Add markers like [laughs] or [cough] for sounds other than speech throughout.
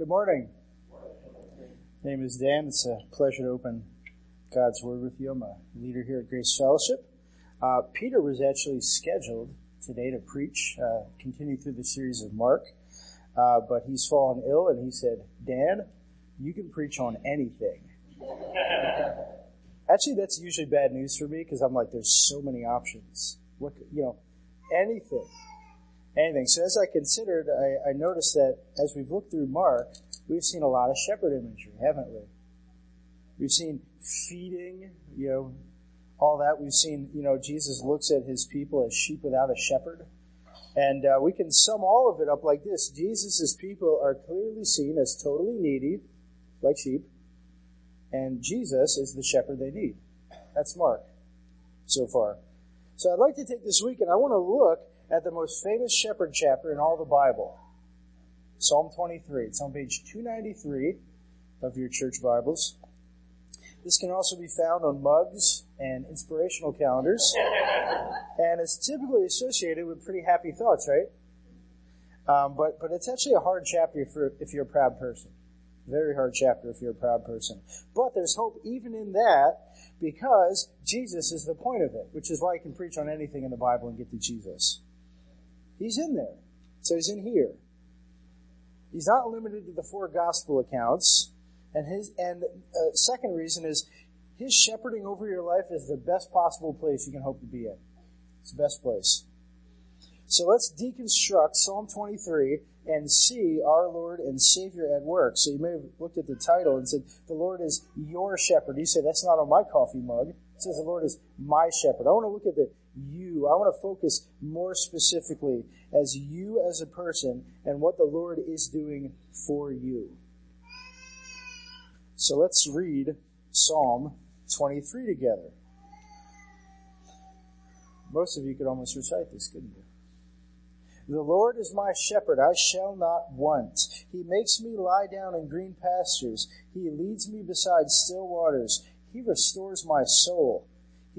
Good morning. My name is Dan. It's a pleasure to open God's Word with you. I'm a leader here at Grace Fellowship. Uh, Peter was actually scheduled today to preach, uh, continue through the series of Mark, uh, but he's fallen ill and he said, Dan, you can preach on anything. [laughs] actually, that's usually bad news for me because I'm like, there's so many options. What, you know, anything anything. So as I considered, I, I noticed that as we've looked through Mark, we've seen a lot of shepherd imagery, haven't we? We've seen feeding, you know, all that. We've seen, you know, Jesus looks at his people as sheep without a shepherd. And uh, we can sum all of it up like this Jesus' people are clearly seen as totally needy, like sheep, and Jesus is the shepherd they need. That's Mark so far. So I'd like to take this week and I want to look at the most famous shepherd chapter in all the Bible. Psalm 23. It's on page 293 of your church Bibles. This can also be found on mugs and inspirational calendars. and it's typically associated with pretty happy thoughts, right? Um, but, but it's actually a hard chapter for, if you're a proud person. Very hard chapter if you're a proud person. But there's hope even in that because Jesus is the point of it, which is why you can preach on anything in the Bible and get to Jesus. He's in there. So he's in here. He's not limited to the four gospel accounts. And his, and uh, second reason is his shepherding over your life is the best possible place you can hope to be in. It's the best place. So let's deconstruct Psalm 23 and see our Lord and Savior at work. So you may have looked at the title and said, the Lord is your shepherd. You say, that's not on my coffee mug. It says the Lord is my shepherd. I want to look at the you. I want to focus more specifically as you as a person and what the Lord is doing for you. So let's read Psalm 23 together. Most of you could almost recite this, couldn't you? The Lord is my shepherd, I shall not want. He makes me lie down in green pastures. He leads me beside still waters. He restores my soul.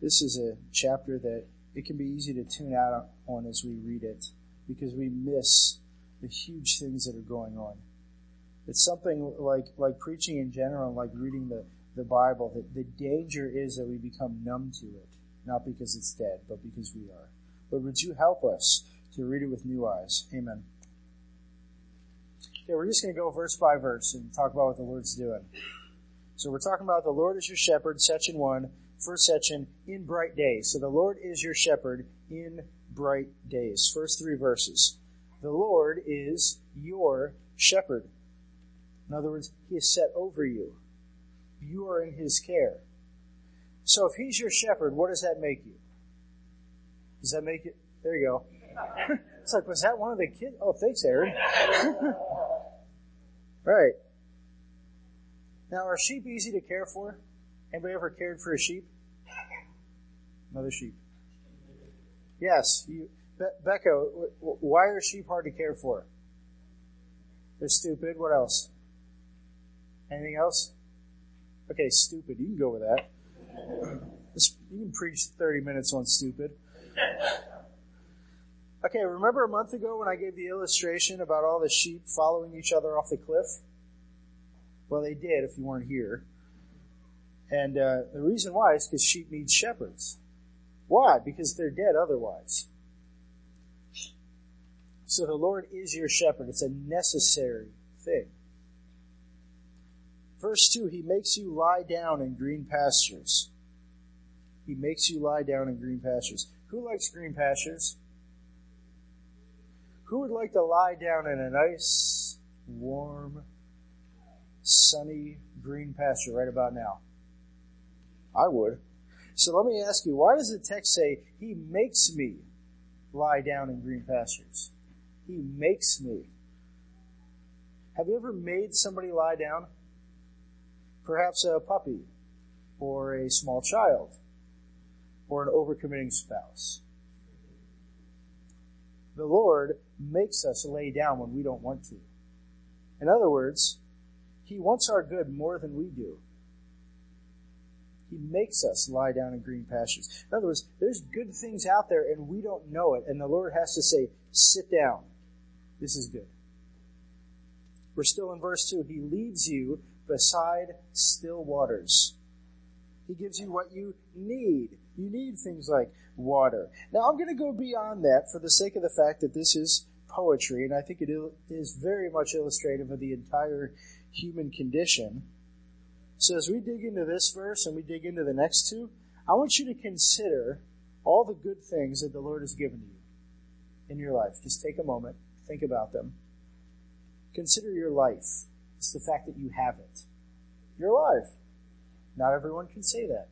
this is a chapter that it can be easy to tune out on as we read it because we miss the huge things that are going on. It's something like, like preaching in general, like reading the, the Bible, that the danger is that we become numb to it. Not because it's dead, but because we are. But would you help us to read it with new eyes? Amen. Okay, we're just going to go verse by verse and talk about what the Lord's doing. So we're talking about the Lord is your shepherd, section one first section, in bright days. So the Lord is your shepherd in bright days. First three verses. The Lord is your shepherd. In other words, He is set over you. You are in His care. So if He's your shepherd, what does that make you? Does that make it? There you go. [laughs] it's like, was that one of the kids? Oh, thanks, Aaron. [laughs] right. Now, are sheep easy to care for? Anybody ever cared for a sheep? Another sheep. Yes, you, Be- Becca. Why are sheep hard to care for? They're stupid. What else? Anything else? Okay, stupid. You can go with that. You can preach 30 minutes on stupid. Okay, remember a month ago when I gave the illustration about all the sheep following each other off the cliff? Well, they did if you weren't here. And uh, the reason why is because sheep need shepherds. Why? Because they're dead otherwise. So the Lord is your shepherd. It's a necessary thing. Verse 2, He makes you lie down in green pastures. He makes you lie down in green pastures. Who likes green pastures? Who would like to lie down in a nice, warm, sunny green pasture right about now? I would. So let me ask you, why does the text say, He makes me lie down in green pastures? He makes me. Have you ever made somebody lie down? Perhaps a puppy, or a small child, or an overcommitting spouse. The Lord makes us lay down when we don't want to. In other words, He wants our good more than we do. He makes us lie down in green pastures. In other words, there's good things out there and we don't know it, and the Lord has to say, sit down. This is good. We're still in verse 2. He leads you beside still waters. He gives you what you need. You need things like water. Now I'm going to go beyond that for the sake of the fact that this is poetry, and I think it is very much illustrative of the entire human condition. So as we dig into this verse and we dig into the next two, I want you to consider all the good things that the Lord has given to you in your life. Just take a moment, think about them. Consider your life. It's the fact that you have it. You're alive. Not everyone can say that.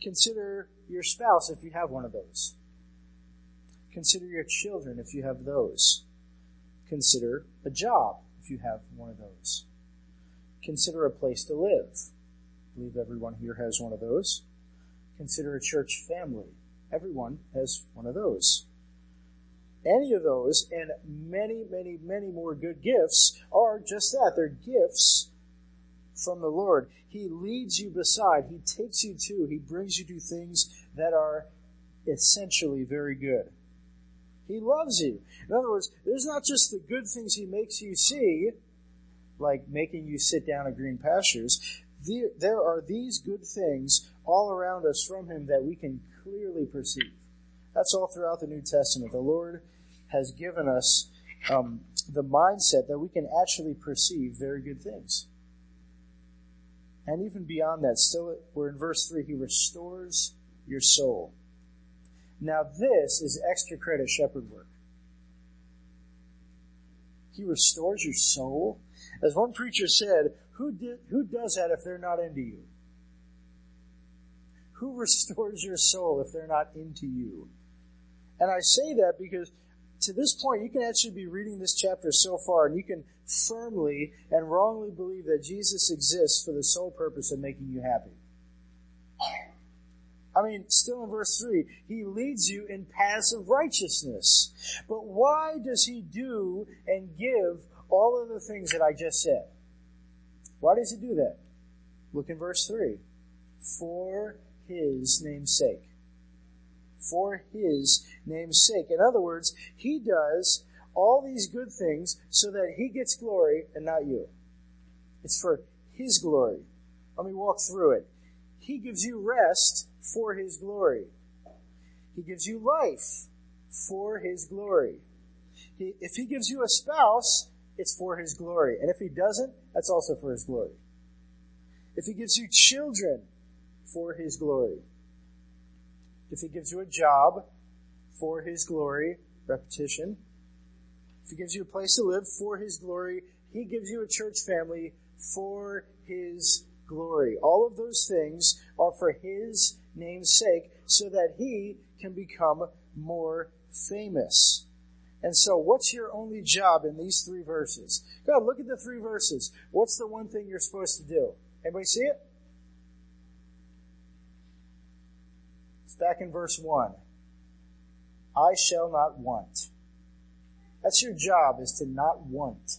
Consider your spouse if you have one of those. Consider your children if you have those. Consider a job if you have one of those. Consider a place to live. I believe everyone here has one of those. Consider a church family. Everyone has one of those. Any of those and many, many, many more good gifts are just that. They're gifts from the Lord. He leads you beside. He takes you to. He brings you to things that are essentially very good. He loves you. In other words, there's not just the good things He makes you see, like making you sit down in green pastures. There are these good things all around us from Him that we can clearly perceive. That's all throughout the New Testament. The Lord has given us um, the mindset that we can actually perceive very good things. And even beyond that, still we're in verse 3, he restores your soul. Now this is extra credit shepherd work. He restores your soul. As one preacher said, who, did, who does that if they're not into you? Who [laughs] restores your soul if they're not into you? And I say that because to this point, you can actually be reading this chapter so far and you can firmly and wrongly believe that Jesus exists for the sole purpose of making you happy. I mean, still in verse 3, he leads you in paths of righteousness. But why does he do and give all of the things that I just said? Why does he do that? Look in verse 3. For his name's sake for his name's sake. In other words, he does all these good things so that he gets glory and not you. It's for his glory. Let me walk through it. He gives you rest for his glory. He gives you life for his glory. He, if he gives you a spouse, it's for his glory. And if he doesn't, that's also for his glory. If he gives you children, for his glory if he gives you a job for his glory, repetition, if he gives you a place to live for his glory, he gives you a church family for his glory. All of those things are for his name's sake so that he can become more famous. And so, what's your only job in these three verses? God, look at the three verses. What's the one thing you're supposed to do? Anybody see it? It's back in verse 1. I shall not want. That's your job, is to not want.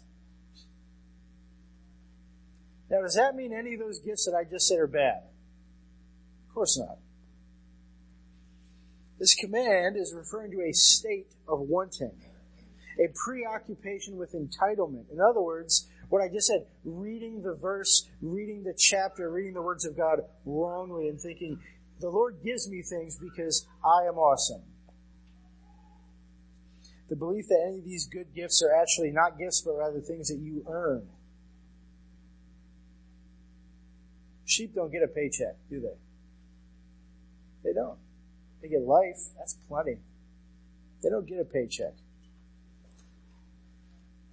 Now, does that mean any of those gifts that I just said are bad? Of course not. This command is referring to a state of wanting, a preoccupation with entitlement. In other words, what I just said, reading the verse, reading the chapter, reading the words of God wrongly and thinking, the Lord gives me things because I am awesome. The belief that any of these good gifts are actually not gifts, but rather things that you earn. Sheep don't get a paycheck, do they? They don't. They get life. That's plenty. They don't get a paycheck.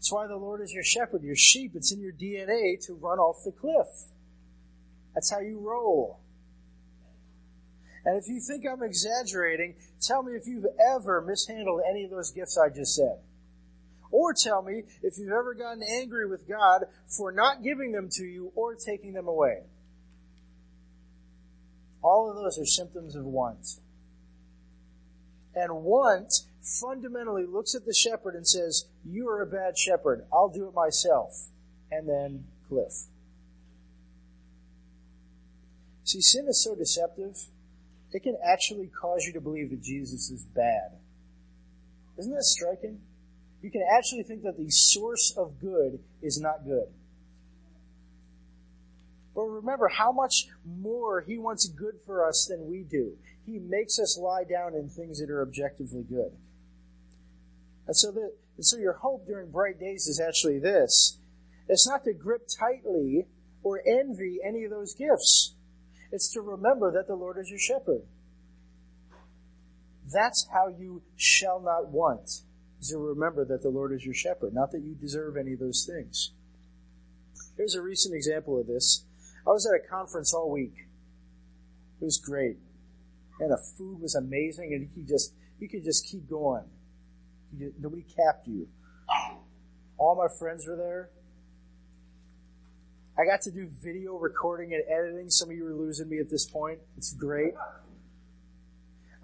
That's why the Lord is your shepherd. Your sheep, it's in your DNA to run off the cliff. That's how you roll. And if you think I'm exaggerating, tell me if you've ever mishandled any of those gifts I just said. Or tell me if you've ever gotten angry with God for not giving them to you or taking them away. All of those are symptoms of want. And want fundamentally looks at the shepherd and says, you are a bad shepherd. I'll do it myself. And then cliff. See, sin is so deceptive, it can actually cause you to believe that Jesus is bad. Isn't that striking? You can actually think that the source of good is not good. But remember how much more He wants good for us than we do. He makes us lie down in things that are objectively good. And so, the, so your hope during bright days is actually this. It's not to grip tightly or envy any of those gifts. It's to remember that the Lord is your shepherd. That's how you shall not want, is to remember that the Lord is your shepherd, not that you deserve any of those things. Here's a recent example of this. I was at a conference all week. It was great. And the food was amazing and you could just, you could just keep going. You, nobody capped you. All my friends were there. I got to do video recording and editing. Some of you are losing me at this point. It's great.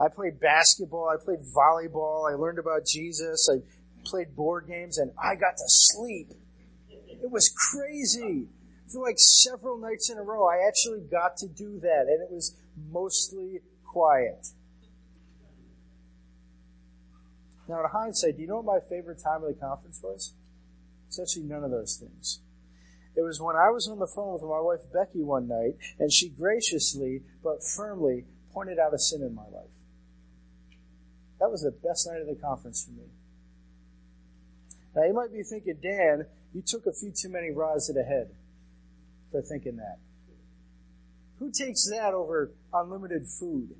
I played basketball. I played volleyball. I learned about Jesus. I played board games and I got to sleep. It was crazy. For like several nights in a row, I actually got to do that and it was mostly quiet. Now, in hindsight, do you know what my favorite time of the conference was? It's actually none of those things. It was when I was on the phone with my wife Becky one night, and she graciously but firmly pointed out a sin in my life. That was the best night of the conference for me. Now, you might be thinking, Dan, you took a few too many rods to the head for thinking that. Who takes that over unlimited food?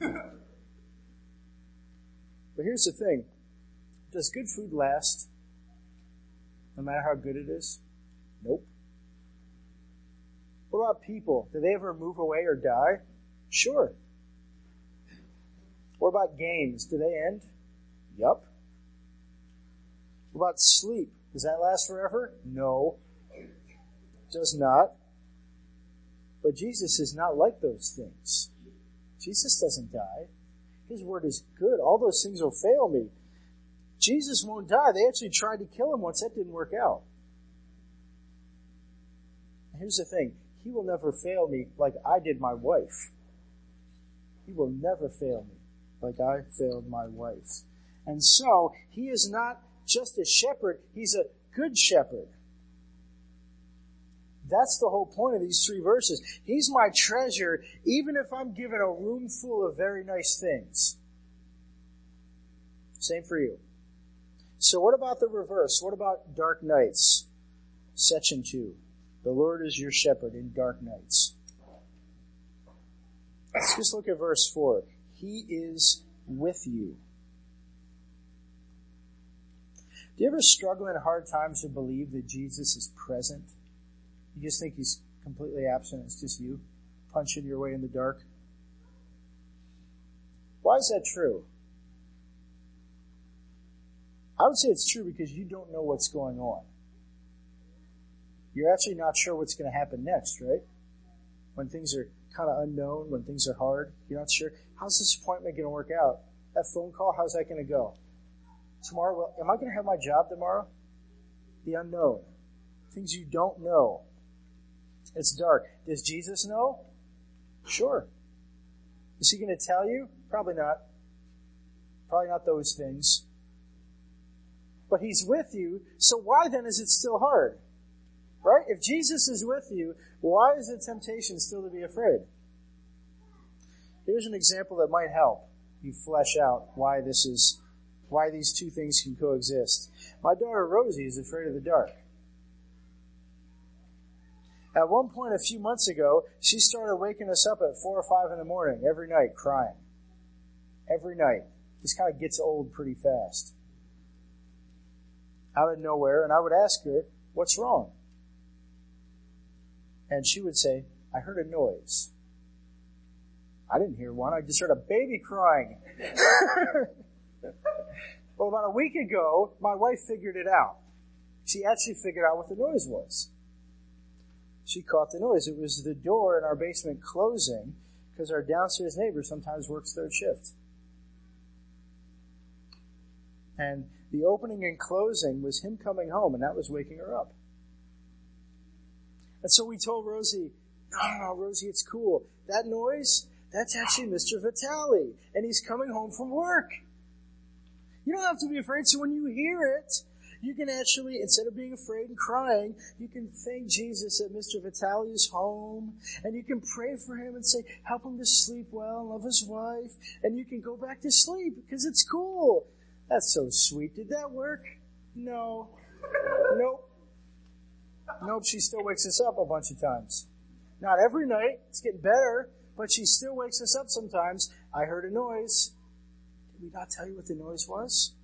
[laughs] But here's the thing. Does good food last? No matter how good it is? Nope. What about people? Do they ever move away or die? Sure. What about games? Do they end? Yup. What about sleep? Does that last forever? No. It Does not. But Jesus is not like those things. Jesus doesn't die. His word is good. All those things will fail me. Jesus won't die. They actually tried to kill him once that didn't work out. Here's the thing. He will never fail me like I did my wife. He will never fail me like I failed my wife. And so, he is not just a shepherd, he's a good shepherd. That's the whole point of these three verses. He's my treasure, even if I'm given a room full of very nice things. Same for you. So what about the reverse? What about dark nights? Section 2. The Lord is your shepherd in dark nights. Let's just look at verse 4. He is with you. Do you ever struggle in hard times to believe that Jesus is present? You just think he's completely absent. It's just you punching your way in the dark. Why is that true? I would say it's true because you don't know what's going on. You're actually not sure what's going to happen next, right? When things are kind of unknown, when things are hard, you're not sure. How's this appointment going to work out? That phone call, how's that going to go? Tomorrow, well, am I going to have my job tomorrow? The unknown. Things you don't know. It's dark. Does Jesus know? Sure. Is he going to tell you? Probably not. Probably not those things. But he's with you, so why then is it still hard? Right? If Jesus is with you, why is the temptation still to be afraid? Here's an example that might help you flesh out why this is, why these two things can coexist. My daughter Rosie is afraid of the dark. At one point a few months ago, she started waking us up at four or five in the morning every night crying. Every night. This kind of gets old pretty fast. Out of nowhere, and I would ask her, what's wrong? And she would say, I heard a noise. I didn't hear one. I just heard a baby crying. [laughs] Well, about a week ago, my wife figured it out. She actually figured out what the noise was. She caught the noise. It was the door in our basement closing because our downstairs neighbor sometimes works third shift. And the opening and closing was him coming home, and that was waking her up. And so we told Rosie, no, no, Rosie, it's cool. That noise, that's actually Mr. Vitale, and he's coming home from work. You don't have to be afraid, so when you hear it, you can actually, instead of being afraid and crying, you can thank Jesus at Mr. Vitale is home, and you can pray for him and say, help him to sleep well, love his wife, and you can go back to sleep, because it's cool. That's so sweet. Did that work? No. Nope. Nope, she still wakes us up a bunch of times. Not every night. It's getting better, but she still wakes us up sometimes. I heard a noise. Did we not tell you what the noise was?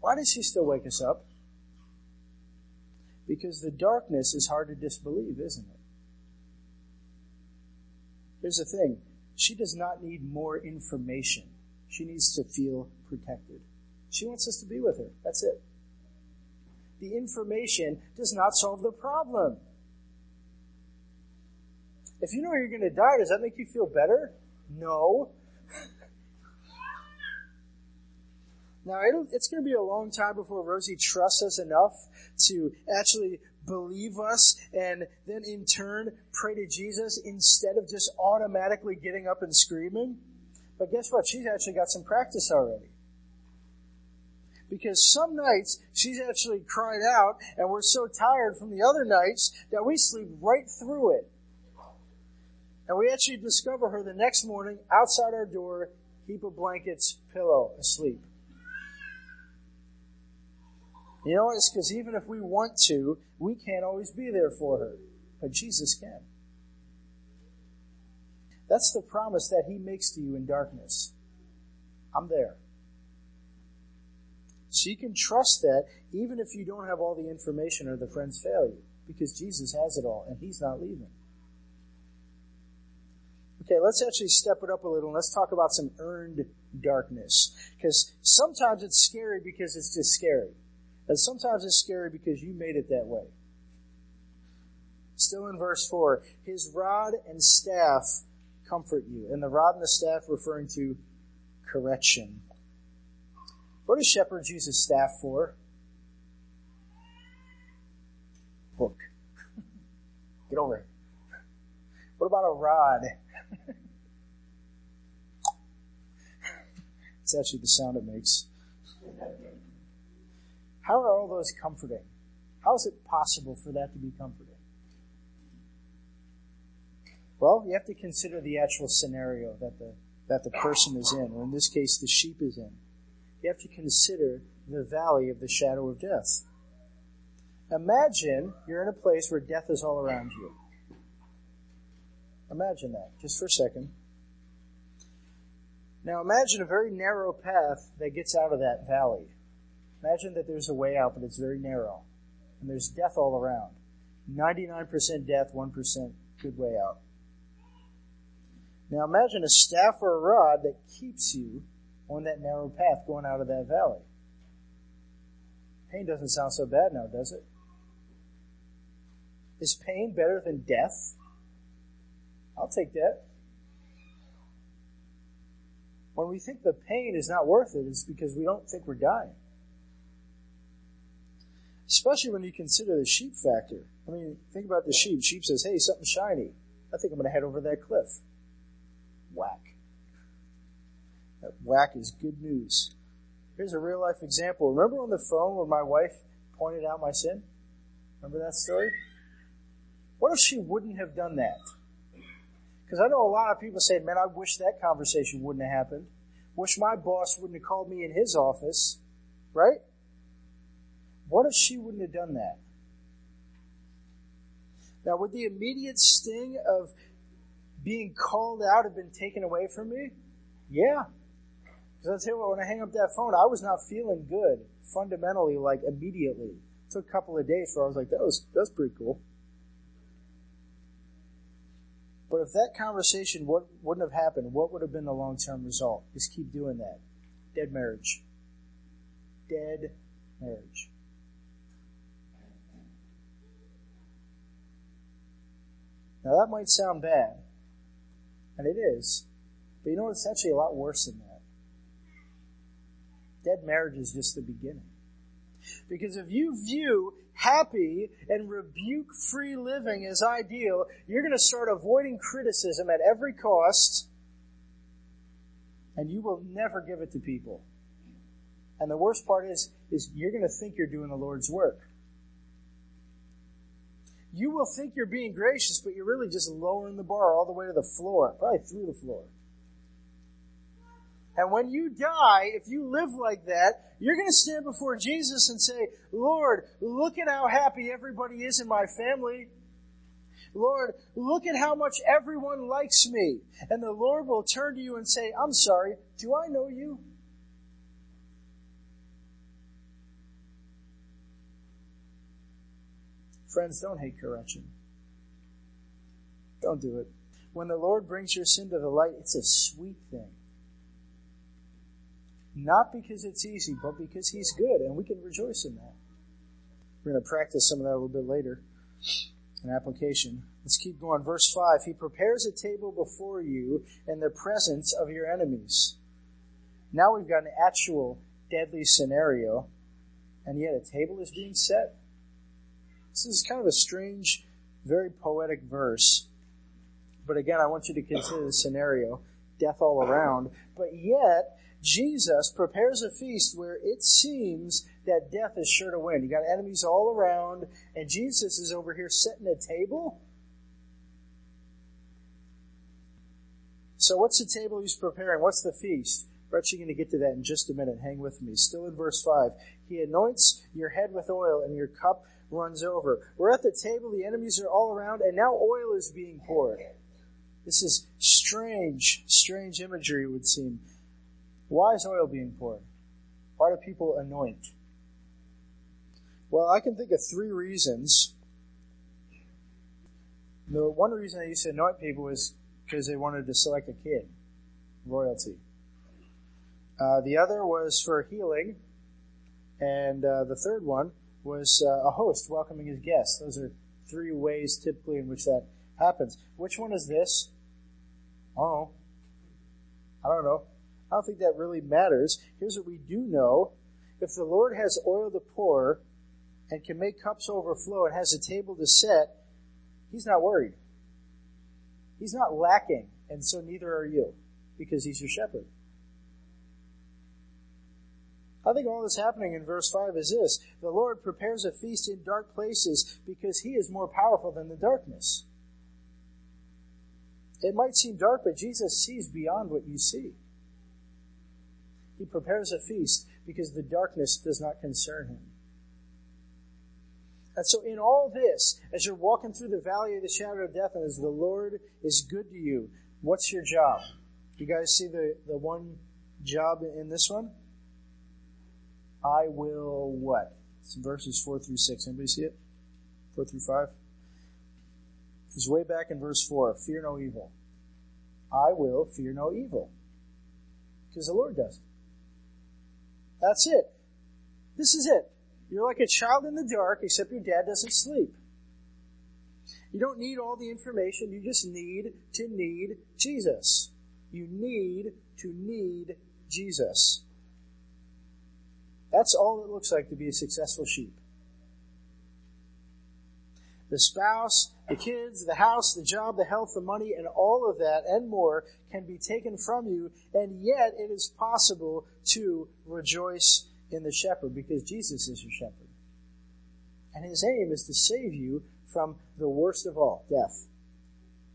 Why does she still wake us up? Because the darkness is hard to disbelieve, isn't it? Here's the thing. She does not need more information. She needs to feel protected. She wants us to be with her. That's it. The information does not solve the problem. If you know you're going to die, does that make you feel better? No. Now, it's going to be a long time before Rosie trusts us enough to actually believe us and then in turn pray to Jesus instead of just automatically getting up and screaming. But guess what? She's actually got some practice already. Because some nights she's actually cried out and we're so tired from the other nights that we sleep right through it. And we actually discover her the next morning outside our door, heap of blankets, pillow, asleep. You know, it's because even if we want to, we can't always be there for her. But Jesus can. That's the promise that He makes to you in darkness. I'm there. So you can trust that even if you don't have all the information or the friends fail you, because Jesus has it all and He's not leaving. Okay, let's actually step it up a little and let's talk about some earned darkness. Because sometimes it's scary because it's just scary. And sometimes it's scary because you made it that way. Still in verse 4, his rod and staff comfort you. And the rod and the staff referring to correction. What does shepherds use a staff for? Book. [laughs] Get over it. What about a rod? [laughs] it's actually the sound it makes. How are all those comforting? How is it possible for that to be comforting? Well, you have to consider the actual scenario that the, that the person is in, or in this case, the sheep is in. You have to consider the valley of the shadow of death. Imagine you're in a place where death is all around you. Imagine that, just for a second. Now imagine a very narrow path that gets out of that valley. Imagine that there's a way out, but it's very narrow. And there's death all around. 99% death, 1% good way out. Now imagine a staff or a rod that keeps you on that narrow path going out of that valley. Pain doesn't sound so bad now, does it? Is pain better than death? I'll take that. When we think the pain is not worth it, it's because we don't think we're dying. Especially when you consider the sheep factor. I mean, think about the sheep. Sheep says, hey, something shiny. I think I'm going to head over that cliff whack. That whack is good news. Here's a real life example. Remember on the phone when my wife pointed out my sin? Remember that story? What if she wouldn't have done that? Because I know a lot of people say, man, I wish that conversation wouldn't have happened. Wish my boss wouldn't have called me in his office. Right? What if she wouldn't have done that? Now, would the immediate sting of being called out have been taken away from me? Yeah. Because I tell you what, when I hang up that phone, I was not feeling good fundamentally, like immediately. It took a couple of days where I was like, that was, that's pretty cool. But if that conversation wouldn't have happened, what would have been the long-term result? Just keep doing that. Dead marriage. Dead marriage. Now that might sound bad, and it is, but you know it's actually a lot worse than that. Dead marriage is just the beginning. Because if you view happy and rebuke free living as ideal, you're going to start avoiding criticism at every cost, and you will never give it to people. And the worst part is, is you're going to think you're doing the Lord's work. You will think you're being gracious, but you're really just lowering the bar all the way to the floor, probably through the floor. And when you die, if you live like that, you're going to stand before Jesus and say, Lord, look at how happy everybody is in my family. Lord, look at how much everyone likes me. And the Lord will turn to you and say, I'm sorry, do I know you? Friends, don't hate correction. Don't do it. When the Lord brings your sin to the light, it's a sweet thing. Not because it's easy, but because He's good, and we can rejoice in that. We're going to practice some of that a little bit later. An application. Let's keep going. Verse 5 He prepares a table before you in the presence of your enemies. Now we've got an actual deadly scenario, and yet a table is being set. This is kind of a strange, very poetic verse. But again, I want you to consider the scenario death all around. But yet, Jesus prepares a feast where it seems that death is sure to win. You got enemies all around, and Jesus is over here setting a table. So, what's the table he's preparing? What's the feast? We're actually going to get to that in just a minute. Hang with me. Still in verse 5. He anoints your head with oil, and your cup runs over. We're at the table, the enemies are all around, and now oil is being poured. This is strange, strange imagery, would seem. Why is oil being poured? Why do people anoint? Well, I can think of three reasons. The one reason they used to anoint people was because they wanted to select a king, royalty. Uh, the other was for healing, and uh, the third one was uh, a host welcoming his guests. Those are three ways typically in which that happens. Which one is this? Oh, I don't know. I don't think that really matters. Here's what we do know. If the Lord has oil to pour and can make cups overflow and has a table to set, he's not worried. He's not lacking, and so neither are you, because he's your shepherd. I think all that's happening in verse 5 is this. The Lord prepares a feast in dark places because he is more powerful than the darkness. It might seem dark, but Jesus sees beyond what you see. He prepares a feast because the darkness does not concern him. And so in all this, as you're walking through the valley of the shadow of death and as the Lord is good to you, what's your job? You guys see the, the one job in this one? I will what? It's in verses 4 through 6. Anybody see it? 4 through 5? It's way back in verse 4. Fear no evil. I will fear no evil. Because the Lord does it. That's it. This is it. You're like a child in the dark, except your dad doesn't sleep. You don't need all the information. You just need to need Jesus. You need to need Jesus. That's all it looks like to be a successful sheep. The spouse, the kids, the house, the job, the health, the money, and all of that and more can be taken from you, and yet it is possible to rejoice in the shepherd because Jesus is your shepherd. And his aim is to save you from the worst of all, death.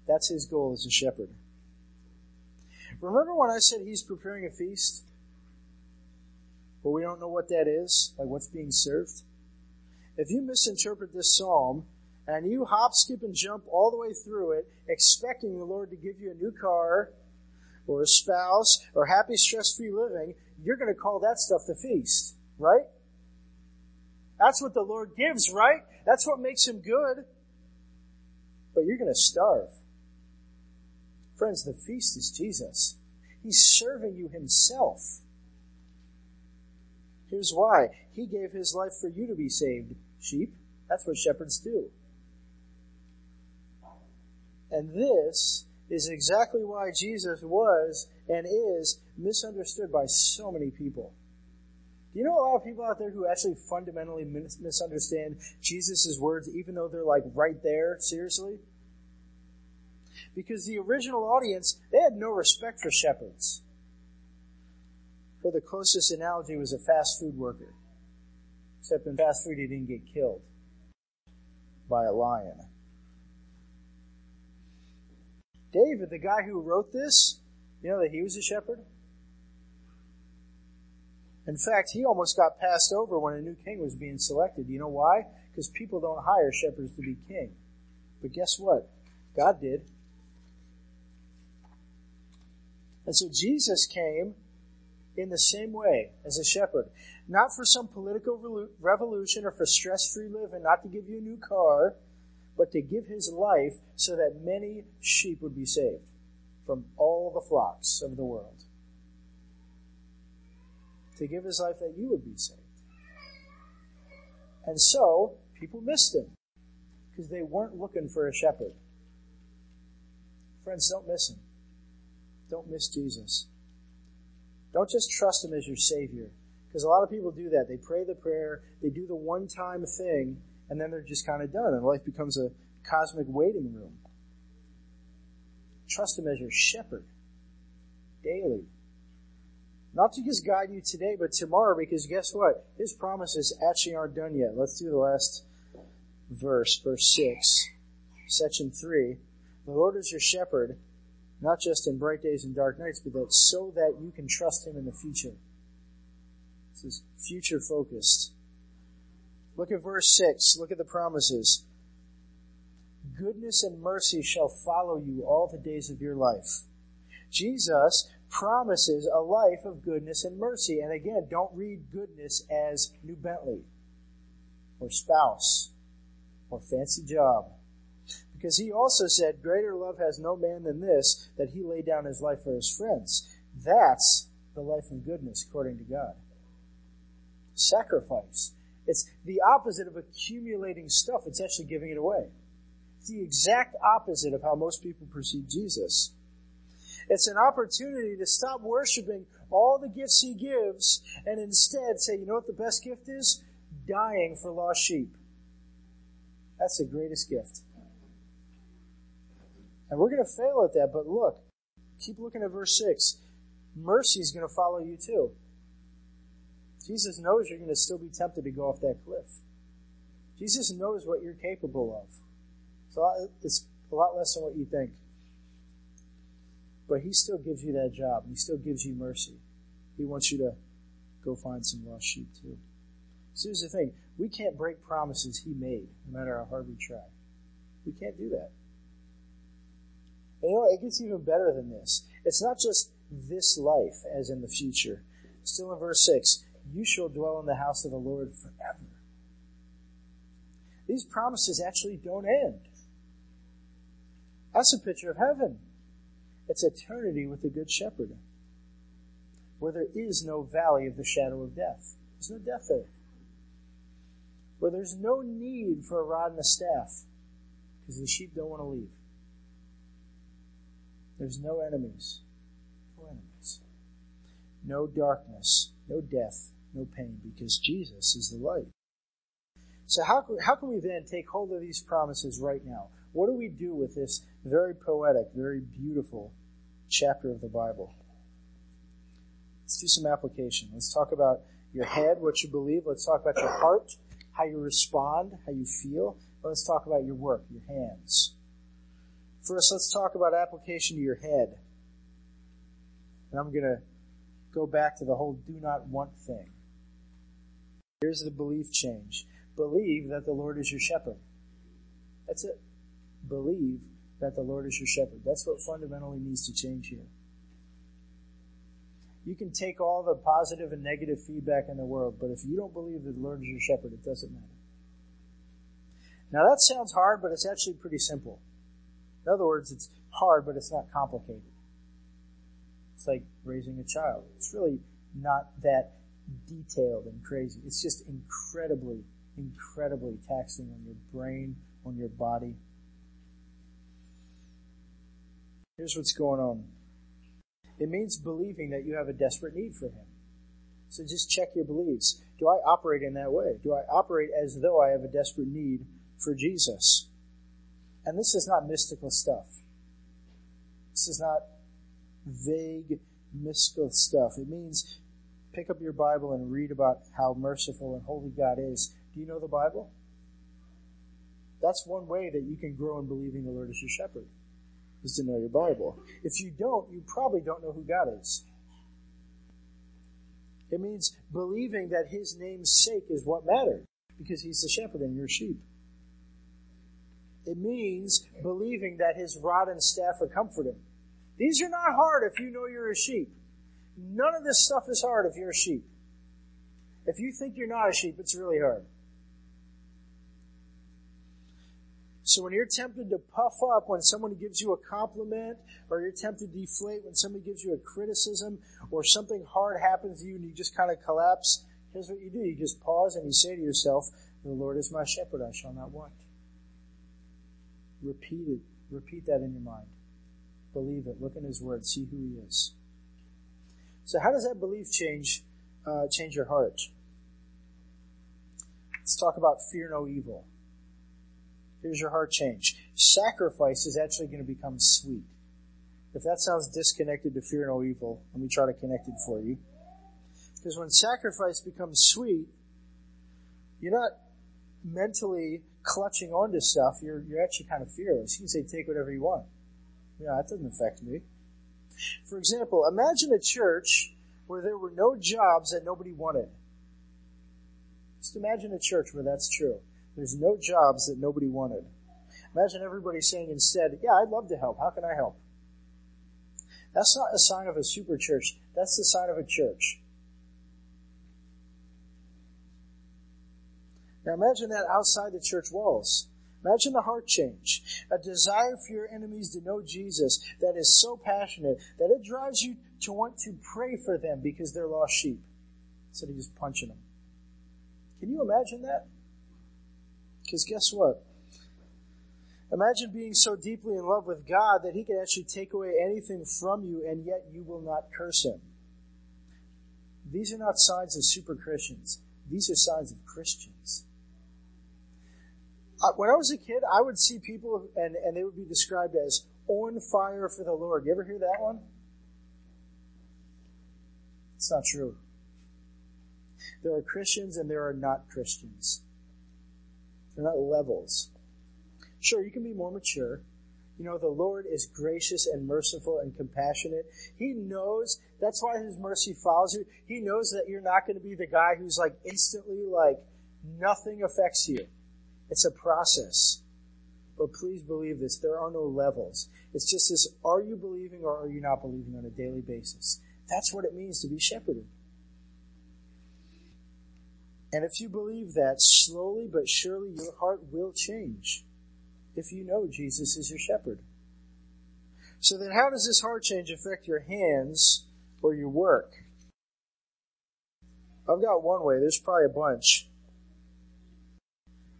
That's his goal as a shepherd. Remember when I said he's preparing a feast? But we don't know what that is, like what's being served. If you misinterpret this psalm and you hop, skip, and jump all the way through it, expecting the Lord to give you a new car or a spouse or happy, stress-free living, you're going to call that stuff the feast, right? That's what the Lord gives, right? That's what makes him good. But you're going to starve. Friends, the feast is Jesus. He's serving you himself. Here's why. He gave his life for you to be saved, sheep. That's what shepherds do. And this is exactly why Jesus was and is misunderstood by so many people. Do you know a lot of people out there who actually fundamentally misunderstand Jesus' words even though they're like right there, seriously? Because the original audience, they had no respect for shepherds. For the closest analogy was a fast food worker. Except in fast food he didn't get killed by a lion. David, the guy who wrote this, you know that he was a shepherd? In fact, he almost got passed over when a new king was being selected. You know why? Because people don't hire shepherds to be king. But guess what? God did. And so Jesus came in the same way as a shepherd. Not for some political revolution or for stress free living, not to give you a new car, but to give his life so that many sheep would be saved from all the flocks of the world. To give his life that you would be saved. And so, people missed him because they weren't looking for a shepherd. Friends, don't miss him. Don't miss Jesus. Don't just trust him as your Savior. Because a lot of people do that. They pray the prayer, they do the one time thing, and then they're just kind of done, and life becomes a cosmic waiting room. Trust Him as your shepherd daily. Not to just guide you today, but tomorrow, because guess what? His promises actually aren't done yet. Let's do the last verse, verse 6, section 3. The Lord is your shepherd, not just in bright days and dark nights, but that so that you can trust Him in the future. This is future focused. Look at verse 6. Look at the promises. Goodness and mercy shall follow you all the days of your life. Jesus promises a life of goodness and mercy. And again, don't read goodness as new Bentley or spouse or fancy job. Because he also said, greater love has no man than this, that he laid down his life for his friends. That's the life of goodness according to God. Sacrifice. It's the opposite of accumulating stuff. It's actually giving it away. It's the exact opposite of how most people perceive Jesus. It's an opportunity to stop worshiping all the gifts he gives and instead say, you know what the best gift is? Dying for lost sheep. That's the greatest gift. And we're going to fail at that, but look, keep looking at verse 6. Mercy is going to follow you too. Jesus knows you're going to still be tempted to go off that cliff. Jesus knows what you're capable of. So uh, it's a lot less than what you think. But he still gives you that job. He still gives you mercy. He wants you to go find some lost sheep too. So here's the thing. We can't break promises he made, no matter how hard we try. We can't do that. And you know, it gets even better than this. It's not just this life as in the future. Still in verse 6, you shall dwell in the house of the Lord forever. These promises actually don't end. That's a picture of heaven. It's eternity with the Good Shepherd, where there is no valley of the shadow of death. There's no death there. Where there's no need for a rod and a staff, because the sheep don't want to leave. There's no enemies. No enemies. No darkness. No death no pain because Jesus is the light. So how, how can we then take hold of these promises right now? What do we do with this very poetic, very beautiful chapter of the Bible? Let's do some application. Let's talk about your head, what you believe. Let's talk about your heart, how you respond, how you feel. Let's talk about your work, your hands. First, let's talk about application to your head. And I'm going to go back to the whole do not want thing. Here's the belief change. Believe that the Lord is your shepherd. That's it. Believe that the Lord is your shepherd. That's what fundamentally needs to change here. You can take all the positive and negative feedback in the world, but if you don't believe that the Lord is your shepherd, it doesn't matter. Now that sounds hard, but it's actually pretty simple. In other words, it's hard, but it's not complicated. It's like raising a child. It's really not that detailed and crazy. It's just incredibly, incredibly taxing on your brain, on your body. Here's what's going on. It means believing that you have a desperate need for Him. So just check your beliefs. Do I operate in that way? Do I operate as though I have a desperate need for Jesus? And this is not mystical stuff. This is not vague, mystical stuff. It means pick up your Bible and read about how merciful and holy God is. Do you know the Bible? That's one way that you can grow in believing the Lord is you're shepherd, is to know your Bible. If you don't, you probably don't know who God is. It means believing that His name's sake is what matters, because He's the shepherd and your sheep. It means believing that His rod and staff are comforting. These are not hard if you know you're a sheep. None of this stuff is hard if you're a sheep. If you think you're not a sheep, it's really hard. So when you're tempted to puff up when someone gives you a compliment, or you're tempted to deflate when somebody gives you a criticism, or something hard happens to you and you just kind of collapse, here's what you do. You just pause and you say to yourself, the Lord is my shepherd, I shall not want. Repeat it. Repeat that in your mind. Believe it. Look in His Word. See who He is. So how does that belief change, uh, change your heart? Let's talk about fear no evil. Here's your heart change. Sacrifice is actually going to become sweet. If that sounds disconnected to fear no evil, let me try to connect it for you. Because when sacrifice becomes sweet, you're not mentally clutching onto stuff. You're, you're actually kind of fearless. You can say, take whatever you want. Yeah, that doesn't affect me. For example, imagine a church where there were no jobs that nobody wanted. Just imagine a church where that's true. There's no jobs that nobody wanted. Imagine everybody saying instead, yeah, I'd love to help. How can I help? That's not a sign of a super church. That's the sign of a church. Now imagine that outside the church walls. Imagine the heart change. A desire for your enemies to know Jesus that is so passionate that it drives you to want to pray for them because they're lost sheep instead of just punching them. Can you imagine that? Because guess what? Imagine being so deeply in love with God that He can actually take away anything from you and yet you will not curse Him. These are not signs of super Christians. These are signs of Christians. Uh, when I was a kid, I would see people and, and they would be described as on fire for the Lord. You ever hear that one? It's not true. There are Christians and there are not Christians. They're not levels. Sure, you can be more mature. You know, the Lord is gracious and merciful and compassionate. He knows, that's why His mercy follows you. He knows that you're not going to be the guy who's like instantly like, nothing affects you. It's a process. But please believe this, there are no levels. It's just this, are you believing or are you not believing on a daily basis? That's what it means to be shepherded. And if you believe that, slowly but surely your heart will change if you know Jesus is your shepherd. So then how does this heart change affect your hands or your work? I've got one way, there's probably a bunch.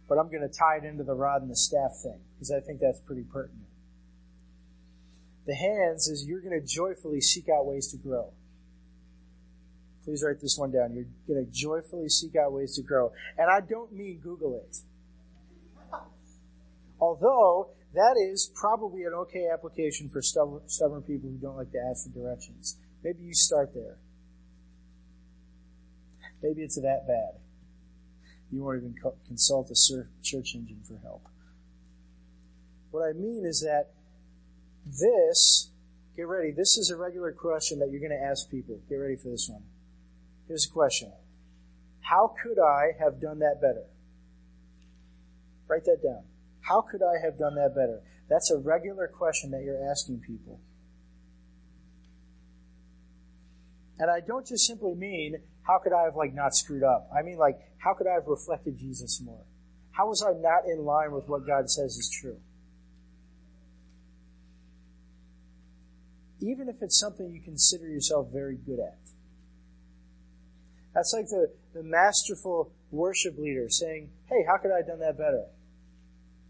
But I'm going to tie it into the rod and the staff thing because I think that's pretty pertinent. The hands is you're going to joyfully seek out ways to grow. Please write this one down. You're going to joyfully seek out ways to grow. And I don't mean Google it. Although that is probably an okay application for stubborn, people who don't like to ask for directions. Maybe you start there. Maybe it's that bad. You won't even consult a search engine for help. What I mean is that this, get ready, this is a regular question that you're going to ask people. Get ready for this one. Here's a question. How could I have done that better? Write that down. How could I have done that better? That's a regular question that you're asking people. And I don't just simply mean, how could I have like not screwed up? I mean like, how could I have reflected Jesus more? How was I not in line with what God says is true? Even if it's something you consider yourself very good at. That's like the, the masterful worship leader saying, Hey, how could I have done that better?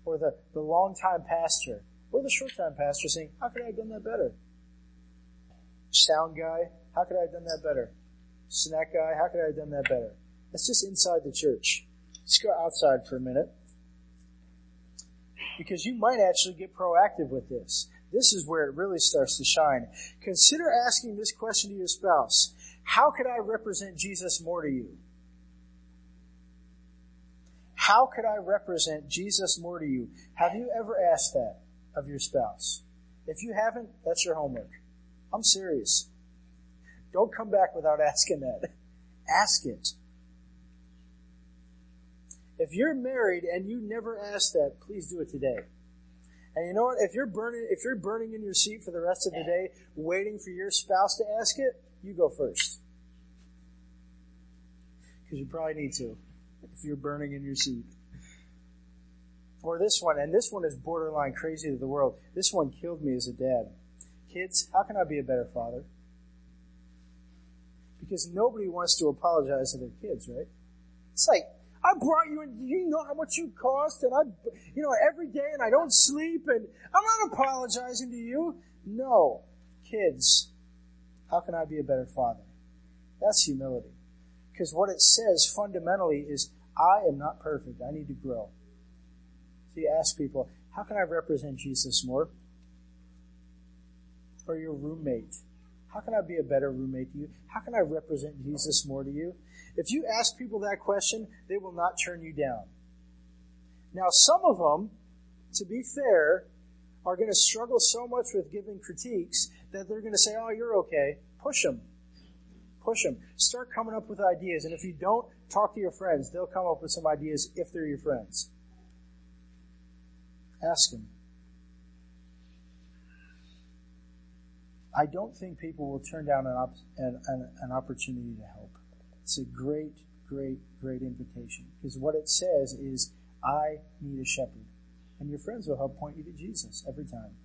Or the, the long-time pastor, or the short-time pastor saying, How could I have done that better? Sound guy, how could I have done that better? Snack guy, how could I have done that better? That's just inside the church. Let's go outside for a minute. Because you might actually get proactive with this. This is where it really starts to shine. Consider asking this question to your spouse. How could I represent Jesus more to you? How could I represent Jesus more to you? Have you ever asked that of your spouse? If you haven't, that's your homework. I'm serious. Don't come back without asking that. [laughs] Ask it. If you're married and you never asked that, please do it today. And you know what? If you're burning, if you're burning in your seat for the rest of the day, waiting for your spouse to ask it, you go first. Because you probably need to, if you're burning in your seat. Or this one, and this one is borderline crazy to the world. This one killed me as a dad. Kids, how can I be a better father? Because nobody wants to apologize to their kids, right? It's like, I brought you and you know how much you cost and I, you know, every day and I don't sleep and I'm not apologizing to you. No. Kids, how can I be a better father? That's humility. Because what it says fundamentally is, I am not perfect. I need to grow. So you ask people, how can I represent Jesus more? Or your roommate. How can I be a better roommate to you? How can I represent Jesus more to you? If you ask people that question, they will not turn you down. Now, some of them, to be fair, are going to struggle so much with giving critiques that they're going to say, oh, you're okay. Push them. Push them. Start coming up with ideas. And if you don't, talk to your friends. They'll come up with some ideas if they're your friends. Ask them. I don't think people will turn down an, op- an, an, opportunity to help. It's a great, great, great invitation. Because what it says is, I need a shepherd. And your friends will help point you to Jesus every time.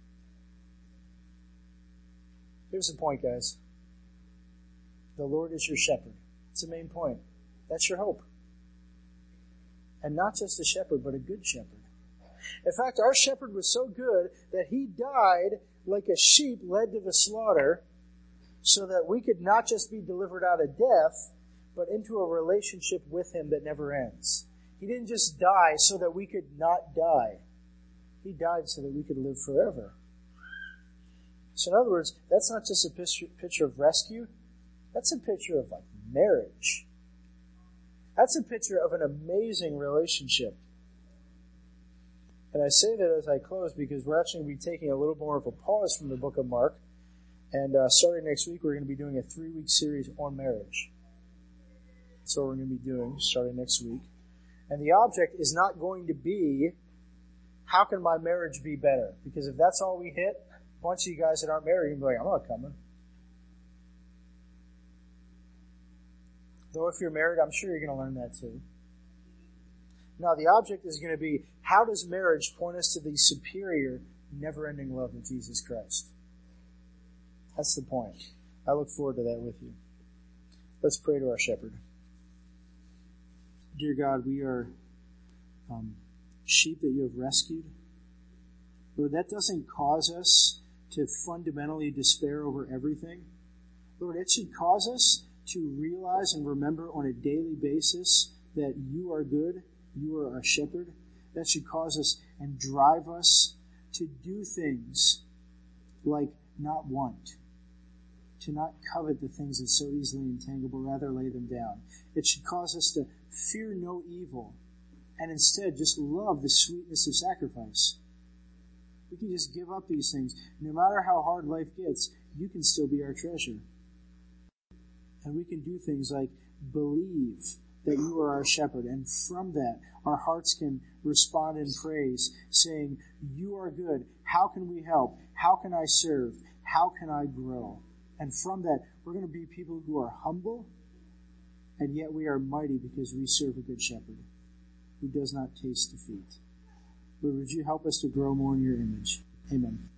Here's the point, guys. The Lord is your shepherd. It's the main point. That's your hope. And not just a shepherd, but a good shepherd. In fact, our shepherd was so good that he died like a sheep led to the slaughter so that we could not just be delivered out of death, but into a relationship with him that never ends. He didn't just die so that we could not die. He died so that we could live forever. So in other words, that's not just a picture, of rescue. That's a picture of like marriage. That's a picture of an amazing relationship. And I say that as I close because we're actually going to be taking a little more of a pause from the book of Mark. And uh, starting next week, we're going to be doing a three week series on marriage. That's what we're going to be doing starting next week. And the object is not going to be how can my marriage be better? Because if that's all we hit, a bunch of you guys that aren't married, you'll be like, I'm not coming. Though if you're married, I'm sure you're going to learn that too. Now, the object is going to be how does marriage point us to the superior, never ending love of Jesus Christ? That's the point. I look forward to that with you. Let's pray to our shepherd. Dear God, we are um, sheep that you have rescued. Lord, that doesn't cause us to fundamentally despair over everything. Lord, it should cause us to realize and remember on a daily basis that you are good you are our shepherd. That should cause us and drive us to do things like not want, to not covet the things that so easily entangle, rather lay them down. It should cause us to fear no evil and instead just love the sweetness of sacrifice. We can just give up these things. No matter how hard life gets, you can still be our treasure. And we can do things like believe that you are our shepherd. And from that, our hearts can respond in praise, saying, You are good. How can we help? How can I serve? How can I grow? And from that, we're going to be people who are humble, and yet we are mighty because we serve a good shepherd who does not taste defeat. Lord, would you help us to grow more in your image? Amen.